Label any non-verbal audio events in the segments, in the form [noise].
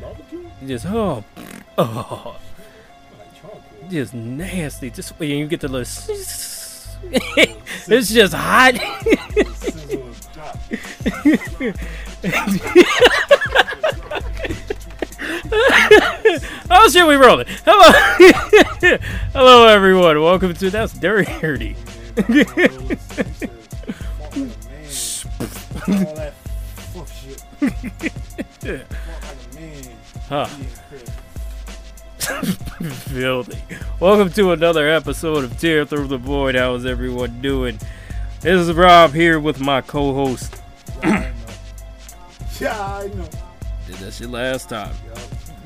barbecue? Just oh, oh, Like just nasty. Just when you get the little, [laughs] it's just hot. Sizzle and hot. oh shit, we rolling. Hello, [laughs] hello everyone. Welcome to that's dirty. [laughs] Huh. [laughs] Filthy. Welcome to another episode of Tear Through the Void. How is everyone doing? This is Rob here with my co-host. Yeah, I know. Yeah, I know. Did that shit last time.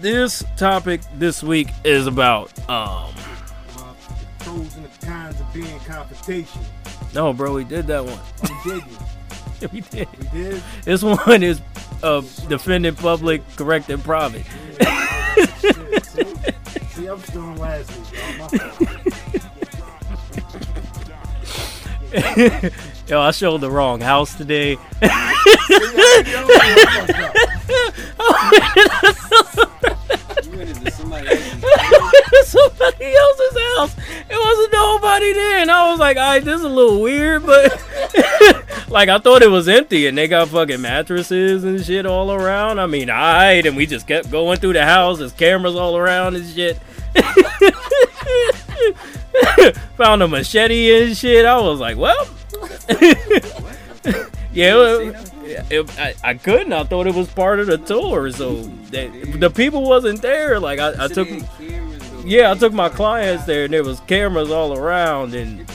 This topic this week is about um. Uh, the pros and the cons of being. No, bro, we did that one. Oh, did you? [laughs] we did. We did? This one is uh defending public, correcting private. See? I'm still last week, y'all. My fault. [laughs] Yo, I showed the wrong house today. See, I know you fucked up. You went into somebody else's house. It wasn't nobody there, and I was like, "All right, this is a little weird," like I thought it was empty, and they got fucking mattresses and shit all around. I mean, alright, and we just kept going through the house. There's cameras all around and shit. [laughs] Found a machete and shit. I was like, well. [laughs] yeah, it- it- I, I couldn't. I thought it was part of the tour, so that, the people wasn't there. Like I, I took, yeah, I took my clients there, and there was cameras all around, and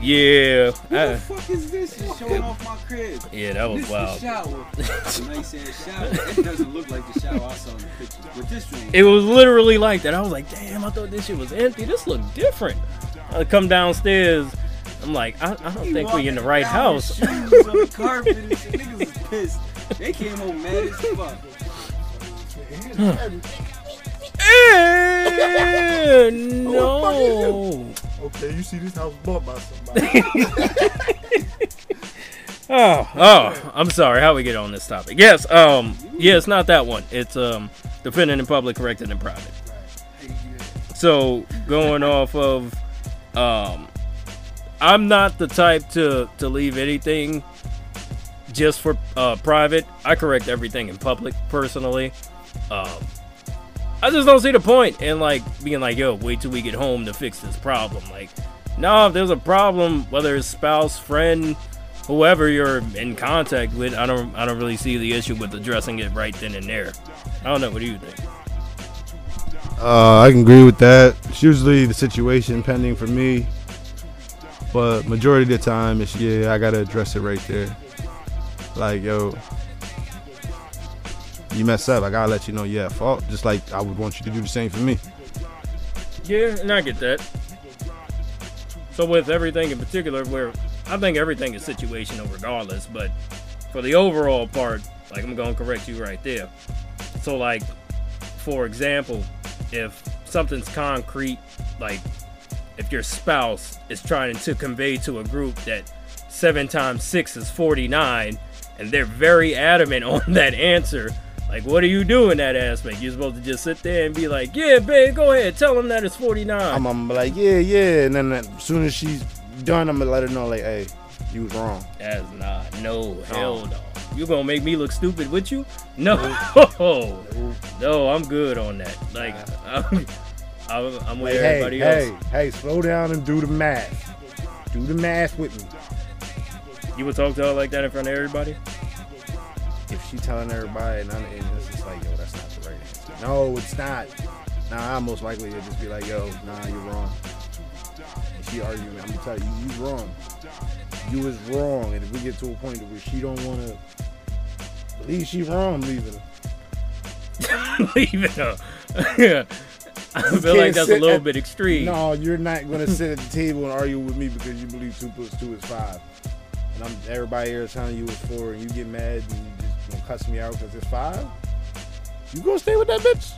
yeah, Who the fuck is this? Just showing off my crib. yeah, that was This wild. the shower. [laughs] nice ass shower. That doesn't look like the shower I saw in the pictures. But this room. It was literally like that. I was like, damn, I thought this shit was empty. This looked different. I come downstairs. I'm like, I, I don't He think we in the right house. Shoes on the carpet and shit. Niggas was pissed. They came home mad as fuck. [sighs] No. Okay, you see this house bought by somebody. [laughs] Oh, oh, I'm sorry. How we get on this topic? Yes, um, yeah, it's not that one. It's um, defending in public, correcting in private. So going off of, um, I'm not the type to to leave anything just for uh, private. I correct everything in public personally. Um, I just don't see the point in like being like, yo, wait till we get home to fix this problem. Like, no, if there's a problem, whether it's spouse, friend, whoever you're in contact with, I don't I don't really see the issue with addressing it right then and there. I don't know. What do you think? Uh, I can agree with that. It's usually the situation pending for me, but majority of the time, it's yeah, I gotta address it right there. Like yo, you mess up, I gotta let you know you at fault. Just like I would want you to do the same for me. Yeah, and I get that. So with everything in particular, where I think everything is situational regardless, but for the overall part, like I'm gonna correct you right there. So like, for example, if something's concrete, like if your spouse is trying to convey to a group that seven times six is 49, and they're very adamant [laughs] on that answer, like what are you doing in that aspect? You're supposed to just sit there and be like, yeah, babe, go ahead, tell them that it's 49. I'm, I'm like yeah, yeah, and then as soon as she's done, I'm gonna let her know like, hey, you was wrong. That's not. No, hell no. You gonna make me look stupid with you? No, [laughs] no, I'm good on that. Like, I'm, I'm, I'm with Like, everybody hey, else. Hey, hey, slow down and do the math. Do the math with me. You would talk to her like that in front of everybody? She telling everybody and, I'm, and it's just like, yo, that's not the right answer. No, it's not. Nah, I'm most likely to just be like, yo, nah, you're wrong. And she arguing, I'm gonna tell you, you wrong. You is wrong. And if we get to a point where she don't wanna believe she wrong, leaving her. [laughs] Leave it up. [laughs] I feel like that's a little at- bit extreme. No, you're not gonna sit at the table and argue with me because you believe two plus two is five. And I'm everybody here is telling you it's four, and you get mad and gonna cuss me out because it's five. You gonna stay with that bitch?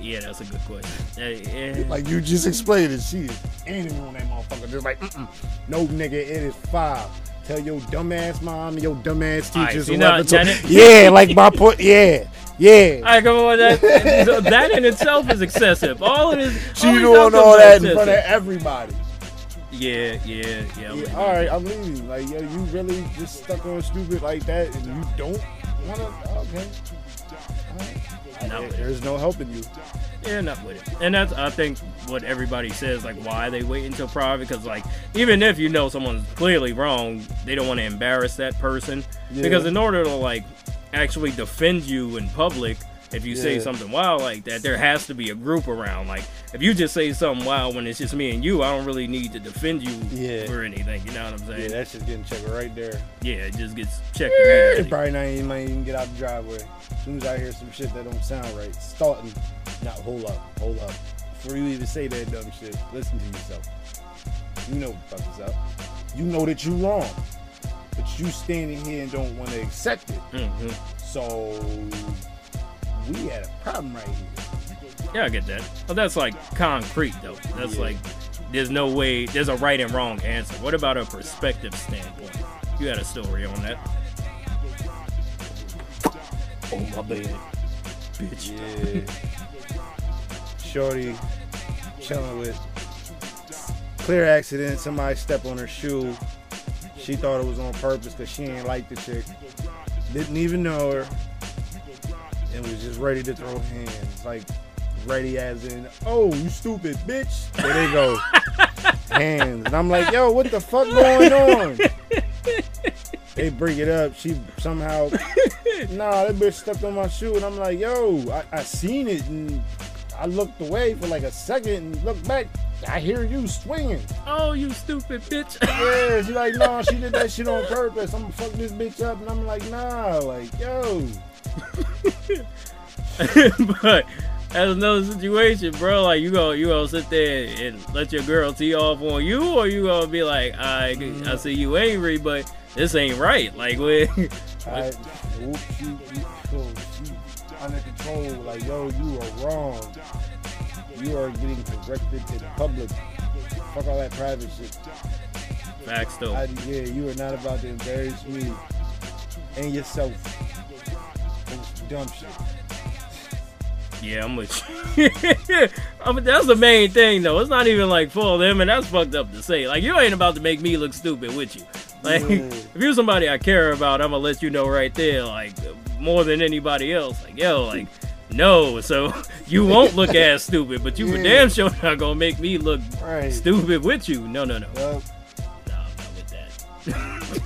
Yeah, that's a good question. Yeah, yeah. Like you just explained it. She is aiming on that motherfucker. Just like, Mm-mm. no nigga, it is five. Tell your dumbass mom and your dumbass teachers so who now- never told- now- Yeah, like my point. Yeah, Yeah. All right, come on. That, that in itself is excessive. All of this. she doing all that in front of everybody. Yeah, yeah, yeah. I'm Yeah, all right, I'm leaving. Like, yo, you really just stuck on stupid like that, and you don't want to? Okay. Right. Not I- there's no helping you. Yeah, not with it. And that's I think what everybody says like why they wait until private because like even if you know someone's clearly wrong, they don't want to embarrass that person Yeah. because in order to like actually defend you in public. If you say something wild like that, there has to be a group around. Like, if you just say something wild when it's just me and you, I don't really need to defend you Yeah. for anything. You know what I'm saying? Yeah, that's just getting checked right there. Yeah, it just gets checked It immediately. probably not even might even get out the driveway. As soon as I hear some shit that don't sound right, starting. Now hold up, hold up. Before you even say that dumb shit, listen to yourself. You know what the fuck is up. You know that you wrong, but you standing here and don't want to accept it. hmm So we had a problem right here. Yeah, I get that. But that's like concrete, though. That's Yeah. like, there's no way, there's a right and wrong answer. What about a perspective standpoint? You had a story on that. Oh, my bad. Bitch. Yeah. Shorty chilling with clear accident. Somebody stepped on her shoe. She thought it was on purpose because she ain't like the chick. Didn't even know her. And was just ready to throw hands. Like ready as in, oh, you stupid bitch. There they go. [laughs] hands. And I'm like, yo, what the fuck going on? [laughs] They bring it up. She somehow nah, that bitch stepped on my shoe, and I'm like, yo, I, I seen it, and I looked away for like a second and looked back. I hear you swinging. Oh, you stupid bitch. Yeah, she like, nah, she did that [laughs] shit on purpose. I'm gonna fuck this bitch up, and I'm like, nah, like, yo, [laughs] but that's another situation, bro. Like you go, you gonna sit there and let your girl tee off on you, or you gonna be like, I, I see you angry, but this ain't right. Like, we, [laughs] I, whoop, you, you, you under control. Like, yo, you are wrong. You are getting corrected in public. Fuck all that private shit. facts though. I, yeah, you are not about to embarrass me and yourself. Dumb shit. Yeah, I'm with you. [laughs] I mean, that's the main thing, though. It's not even like for them, and that's fucked up to say. Like, you ain't about to make me look stupid with you. Like, [laughs] Yeah. if you're somebody I care about, I'm gonna let you know right there, like, more than anybody else. Like, yo, like, no. So [laughs] you won't look as stupid, but you were Yeah. damn sure not gonna make me look Right. stupid with you. No, no, no. Well, No, I'm not with that.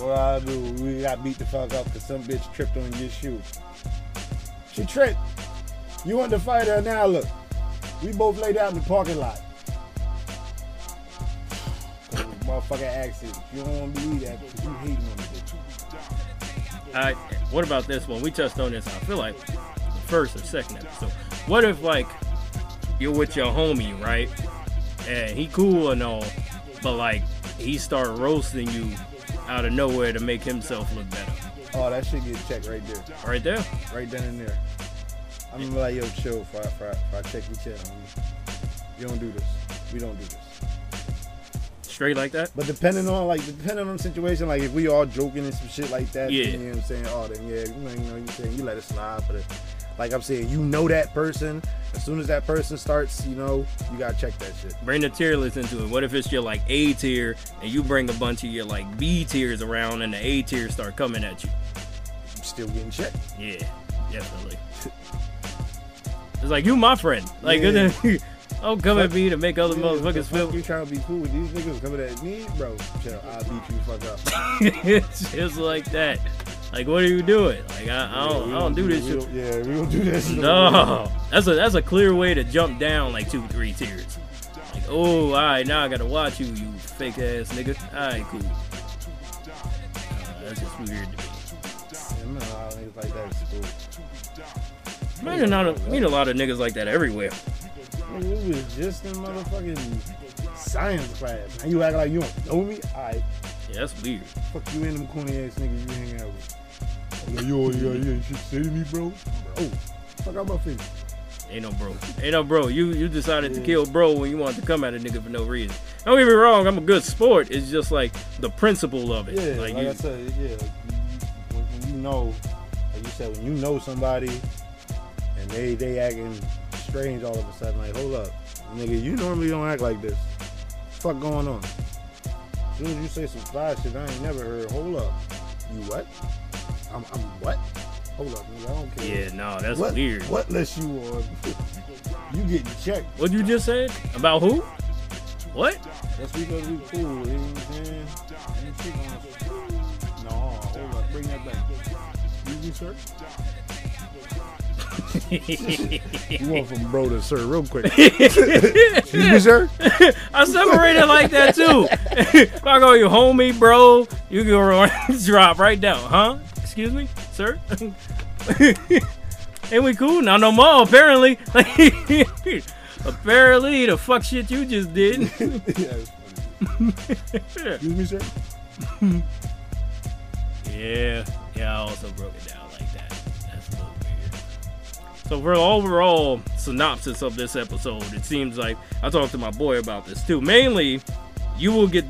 What I do, we got beat the fuck up because some bitch tripped on your shoe. She tripped. You want to fight her now? Look, we both laid out in the parking lot. [sighs] Motherfucker accident. You don't want to believe that because you hating on bitch. I, what about this one? We touched on this. I feel like first or second episode. What if like you're with your homie, right? And he cool and all, but like he start roasting you out of nowhere to make himself look better. Oh, that should get checked right there, Right there. right then and there. I'm gonna be like, yo, chill, for I, for I, for I check your chin. homie. You don't do this. We don't do this. Straight like that. But depending on like depending on the situation, like if we all joking and some shit like that, Yeah. you know what I'm saying? Oh, then yeah, you know, you know, you saying you let it slide. for But like I'm saying, you know that person. As soon as that person starts, you know, you gotta check that shit. Bring the tier list into it. What if it's your like A tier and you bring a bunch of your like B tiers around and the A tiers start coming at you? I'm still getting checked. Yeah, definitely. It's like you my friend. Like Yeah. don't come at me to make other Yeah, motherfuckers the feel You trying to be cool with these niggas coming at me, bro? Chill, I'll beat you fuck up. it's [laughs] just like that. Like, what are you doing? Like, I, I don't, Yeah, I don't do this shit. Yeah, we don't do this. No, that's a that's a clear way to jump down like two, three tiers. Like, oh, all right, now I gotta watch you, you fake ass nigga. All right, cool. Uh, that's just weird. Yeah, man, a lot of niggas like that at school. I mean, not a, meet a lot of niggas like that everywhere. We was just in motherfucking science class. And you act like you don't know me? Alright. Yeah, that's weird. Fuck you and them corny ass niggas you hang out with. Like, yo, yeah, yeah, you should say to me, bro. Oh, fuck out my face. Ain't no bro. Ain't no bro. You you decided to kill bro when you wanted to come at a nigga for no reason. Don't get me wrong. I'm a good sport. It's just like the principle of it. Yeah, like like, you, I said, yeah. When, you know, like like you said, when you know somebody and they they acting strange all of a sudden, like hold up, nigga, you normally don't act like this. Fuck going on? As soon as you say some fly shit, I ain't never heard. Hold up, you what? I'm, I'm what? Hold up, nigga, I don't care. Yeah, no, that's what, weird. What lets you on? [laughs] you getting checked? What you just said about who? What? That's because we cool. You know what I'm saying? Ain't shit gonna- No, hold up, bring that back. You be sir? [laughs] You went from bro to sir real quick. [laughs] Me, sir? I separated like that too. if I call you homie, bro, you can drop right down, huh? Excuse me, sir. [laughs] Ain't we cool? Now no more, apparently. [laughs] apparently, the fuck shit you just did. [laughs] yeah, it's funny. Excuse me, sir? yeah, yeah, I also broke it down like that. That's a little weird. So for the overall synopsis of this episode, it seems like I talked to my boy about this too. Mainly, you will get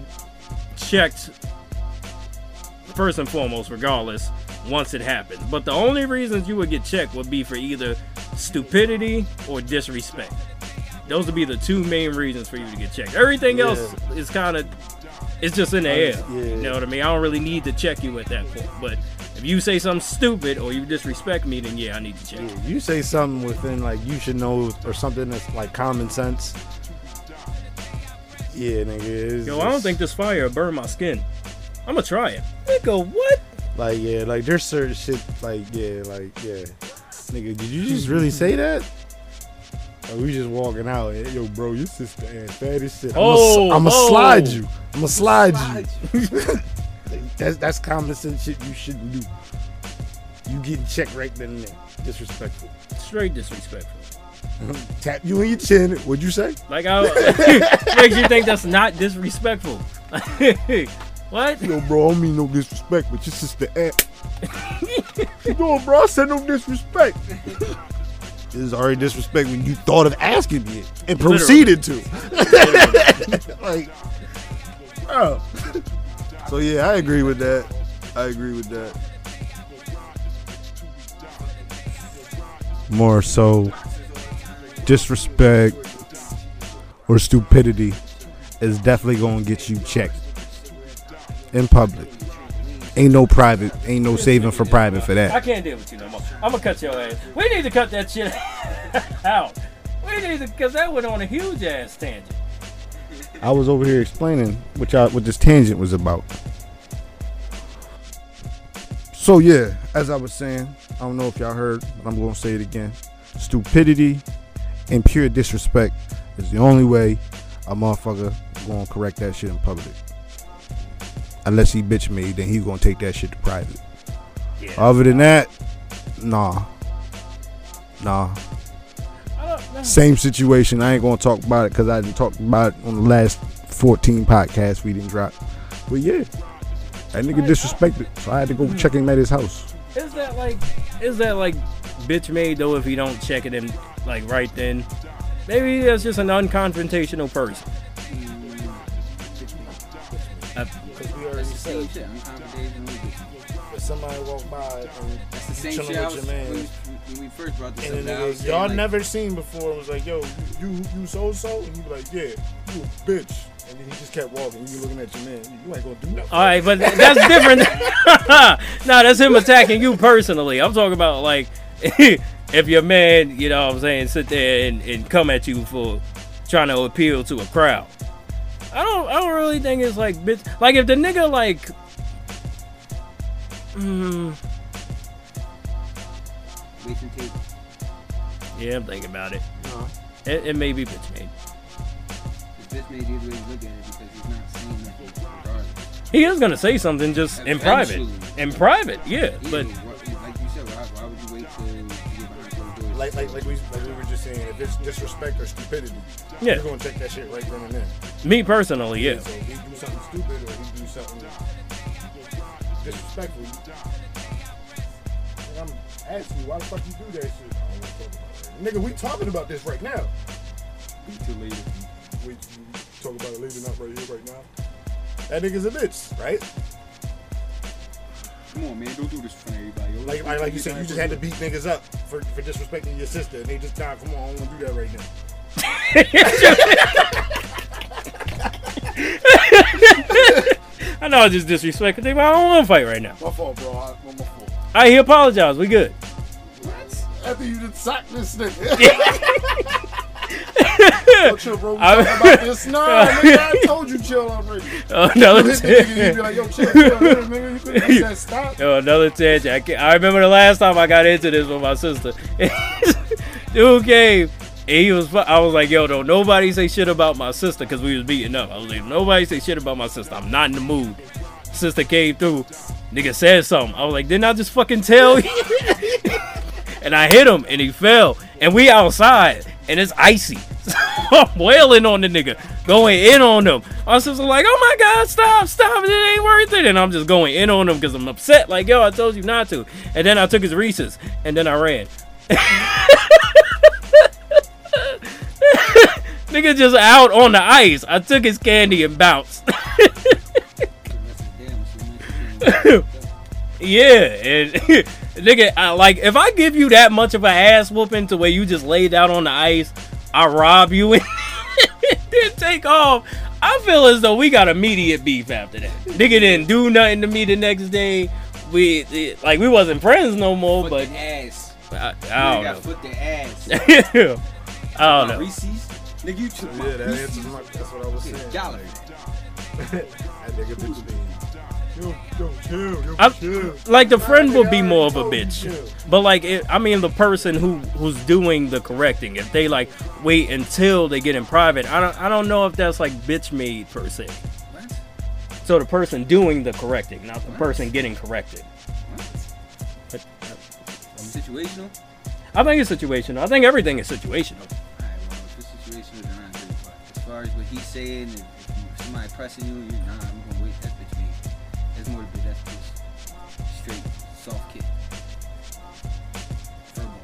checked first and foremost, regardless, once it happens. But the only reasons you would get checked would be for either stupidity or disrespect. Those would be the two main reasons for you to get checked. Everything Yeah. else is kind of it's just in the air. Yeah. You know what I mean? I don't really need to check you at that point. But if you say something stupid or you disrespect me, then yeah, I need to check. Yeah, you say something within like you should know or something that's like common sense. Yeah, nigga. Yo, I don't think this fire burned my skin. I'm gonna try it. Nigga, what? Like yeah, like there's certain shit like yeah, like yeah. Nigga, did you just really say that? Like, we just walking out. and, Yo, bro, your sister ain't fat as shit. Oh, I'm gonna oh. slide you. I'm gonna slide you. [laughs] That's that's common sense shit you shouldn't do. You getting checked right then and there. Disrespectful. Straight disrespectful. [laughs] Tap you in your chin. What'd you say? Like I [laughs] makes you think that's not disrespectful. What? Yo, bro, I don't mean no disrespect, but your sister aunt. you doing, bro? I said no disrespect. [laughs] This is already disrespect when you thought of asking me it and proceeded to. [laughs] like, oh. So yeah, I agree with that. I agree with that. More so, disrespect or stupidity is definitely gonna get you checked in public. Ain't no private, ain't no saving for private for that. I can't deal with you no more. I'm gonna cut your ass. We need to cut that shit [laughs] out. We need to, cause that went on a huge ass tangent. I was over here explaining what y'all what this tangent was about. So yeah, as I was saying, I don't know if y'all heard, but I'm gonna say it again. Stupidity and pure disrespect is the only way a motherfucker gonna correct that shit in public. Unless he bitch me, then he gonna take that shit to private. Yeah. Other than that, nah. Nah. I don't know. Same situation. I ain't gonna talk about it because I didn't talk about it on the last 14 podcasts we didn't drop. But yeah, that nigga disrespected, so I had to go hmm. check him at his house. Is that like is that like bitch made though if you don't check it in like right then? Maybe that's just an unconfrontational person. Same shit. I'm confident if somebody walk by and That's the same chilling shit I with was, your when, man. we, when we first brought this And up. then that I was saying, y'all like, never seen before was like, yo, you you so so, and he be like, yeah, you a bitch, and then he just kept walking. You looking at your man, you ain't gonna do nothing. all right, but that's different. [laughs] no, that's him attacking you personally. I'm talking about like [laughs] if your man, you know what I'm saying, sit there and, and come at you for trying to appeal to a crowd. I don't I don't really think it's like bitch like if the nigga like mm, tape. yeah, I'm thinking about it. No. It, it may be bitch made. Bitch made either way you look at it because he's not nothing regardless. He is gonna say something just in private. In private, yeah. But what, like you said, why, why would you wait till Like like like we like we were just saying, if it's disrespect or stupidity, Yeah. you're gonna take that shit right then and there. me personally, yeah. So if he do something stupid or he do something disrespectful, and I'm asking you why the fuck you do that shit. I don't wanna about. Nigga, we talking about this right now. Too later. We, we talk about it later, not right here, right now. That nigga's a bitch, right? Come on, man. Don't do this for everybody. yo. Like, like, like you said, you just had to beat niggas up for, for disrespecting your sister, and they just nah, come on, I don't want to do that right now. [laughs] I know I just disrespected him, but I don't want to fight right now. My fault, bro. I, my fault. I he apologized. We good. What? After you just sacked this nigga. [laughs] [laughs] bro. We I- talking about this. Nah, [laughs] nigga, I told you chill already. [laughs] Oh, another hit you be tangent. like, yo, chill, chill, nigga. You could've stop. Another tangent. I, can't- I remember the last time I got into this with my sister. [laughs] Dude came. And he was. I was like, "Yo, don't nobody say shit about my sister," because we was beating up. I was like, "Nobody say shit about my sister. I'm not in the mood." Sister came through. Nigga said something. I was like, "Didn't I just fucking tell you?" and I hit him, and he fell. And we outside, and it's icy. [laughs] So I'm wailing on the nigga, going in on him. My sister like, "Oh my god, stop, stop! It ain't worth it." And I'm just going in on him because I'm upset. Like, yo, I told you not to. And then I took his Reese's, and then I ran. [laughs] Nigga just out on the ice. I took his candy and bounced. [laughs] yeah, and [laughs] nigga, I, like if I give you that much of a ass whooping to where you just laid out on the ice, I rob you [laughs] and then take off. I feel as though we got immediate beef after that. Nigga didn't do nothing to me the next day. We it- like we wasn't friends no more, Foot but the ass. I, I don't know. foot the ass. know. [laughs] I don't My know. Reese's. Nigga, you took my Yeah, that Reese's. answers my. That's what I was saying. Y'all that nigga bitch I'm- Like the friend would Nigga, be more of a bitch. But like, it, I mean, the person who who's doing the correcting, if they like wait until they get in private, I don't I don't know if that's like bitch made per se. So the person doing the correcting, not the person getting corrected. But, uh, Situational? I think it's situational. I think everything is situational. Alright, well, if it's situational, then I agree. But as far as what he's saying, if, if somebody pressing you, you nah, I'm gonna wait that bitch. That's more to be, that's just straight soft kick. Fur balls.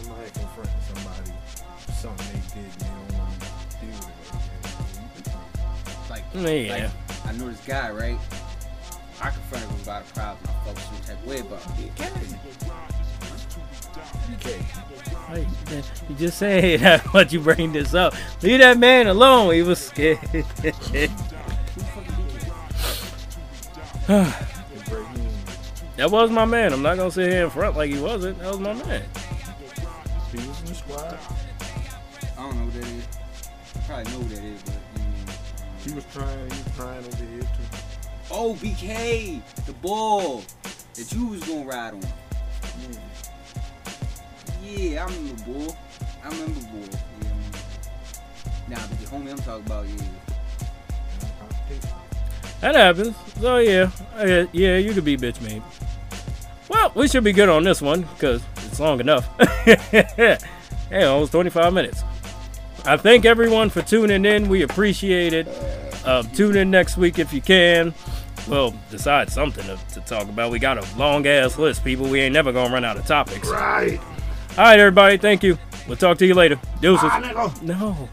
Somebody confronting somebody, something they did, and they don't want to deal with it. Like, Yeah. like, I know this guy, right? I confronted him about a problem. I felt some type of way about it. BK. Hey, You just say [laughs] that but you bring this up. Leave that man alone. He was scared. [laughs] Ibrahim. [sighs] that was my man. I'm not gonna sit here in front like he wasn't. That was my man. He was in the squad. I don't know what that is. I probably know what that is, but I mean, He was crying. He was crying over here too. Oh, BK, the ball that you was gonna ride on. Yeah, I remember bull. I remember bull. Yeah. I remember. Nah, but the homie I'm talking about, yeah. That happens. So yeah, Uh, yeah, you could be bitch made. Well, we should be good on this one because it's long enough. [laughs] hey, almost 25 minutes. I thank everyone for tuning in. We appreciate it. Um, tune in next week if you can. Well, decide something to, to talk about. We got a long ass list, people. We ain't never gonna run out of topics. Right. All right, everybody. Thank you. We'll talk to you later. Deuces. Ah. No.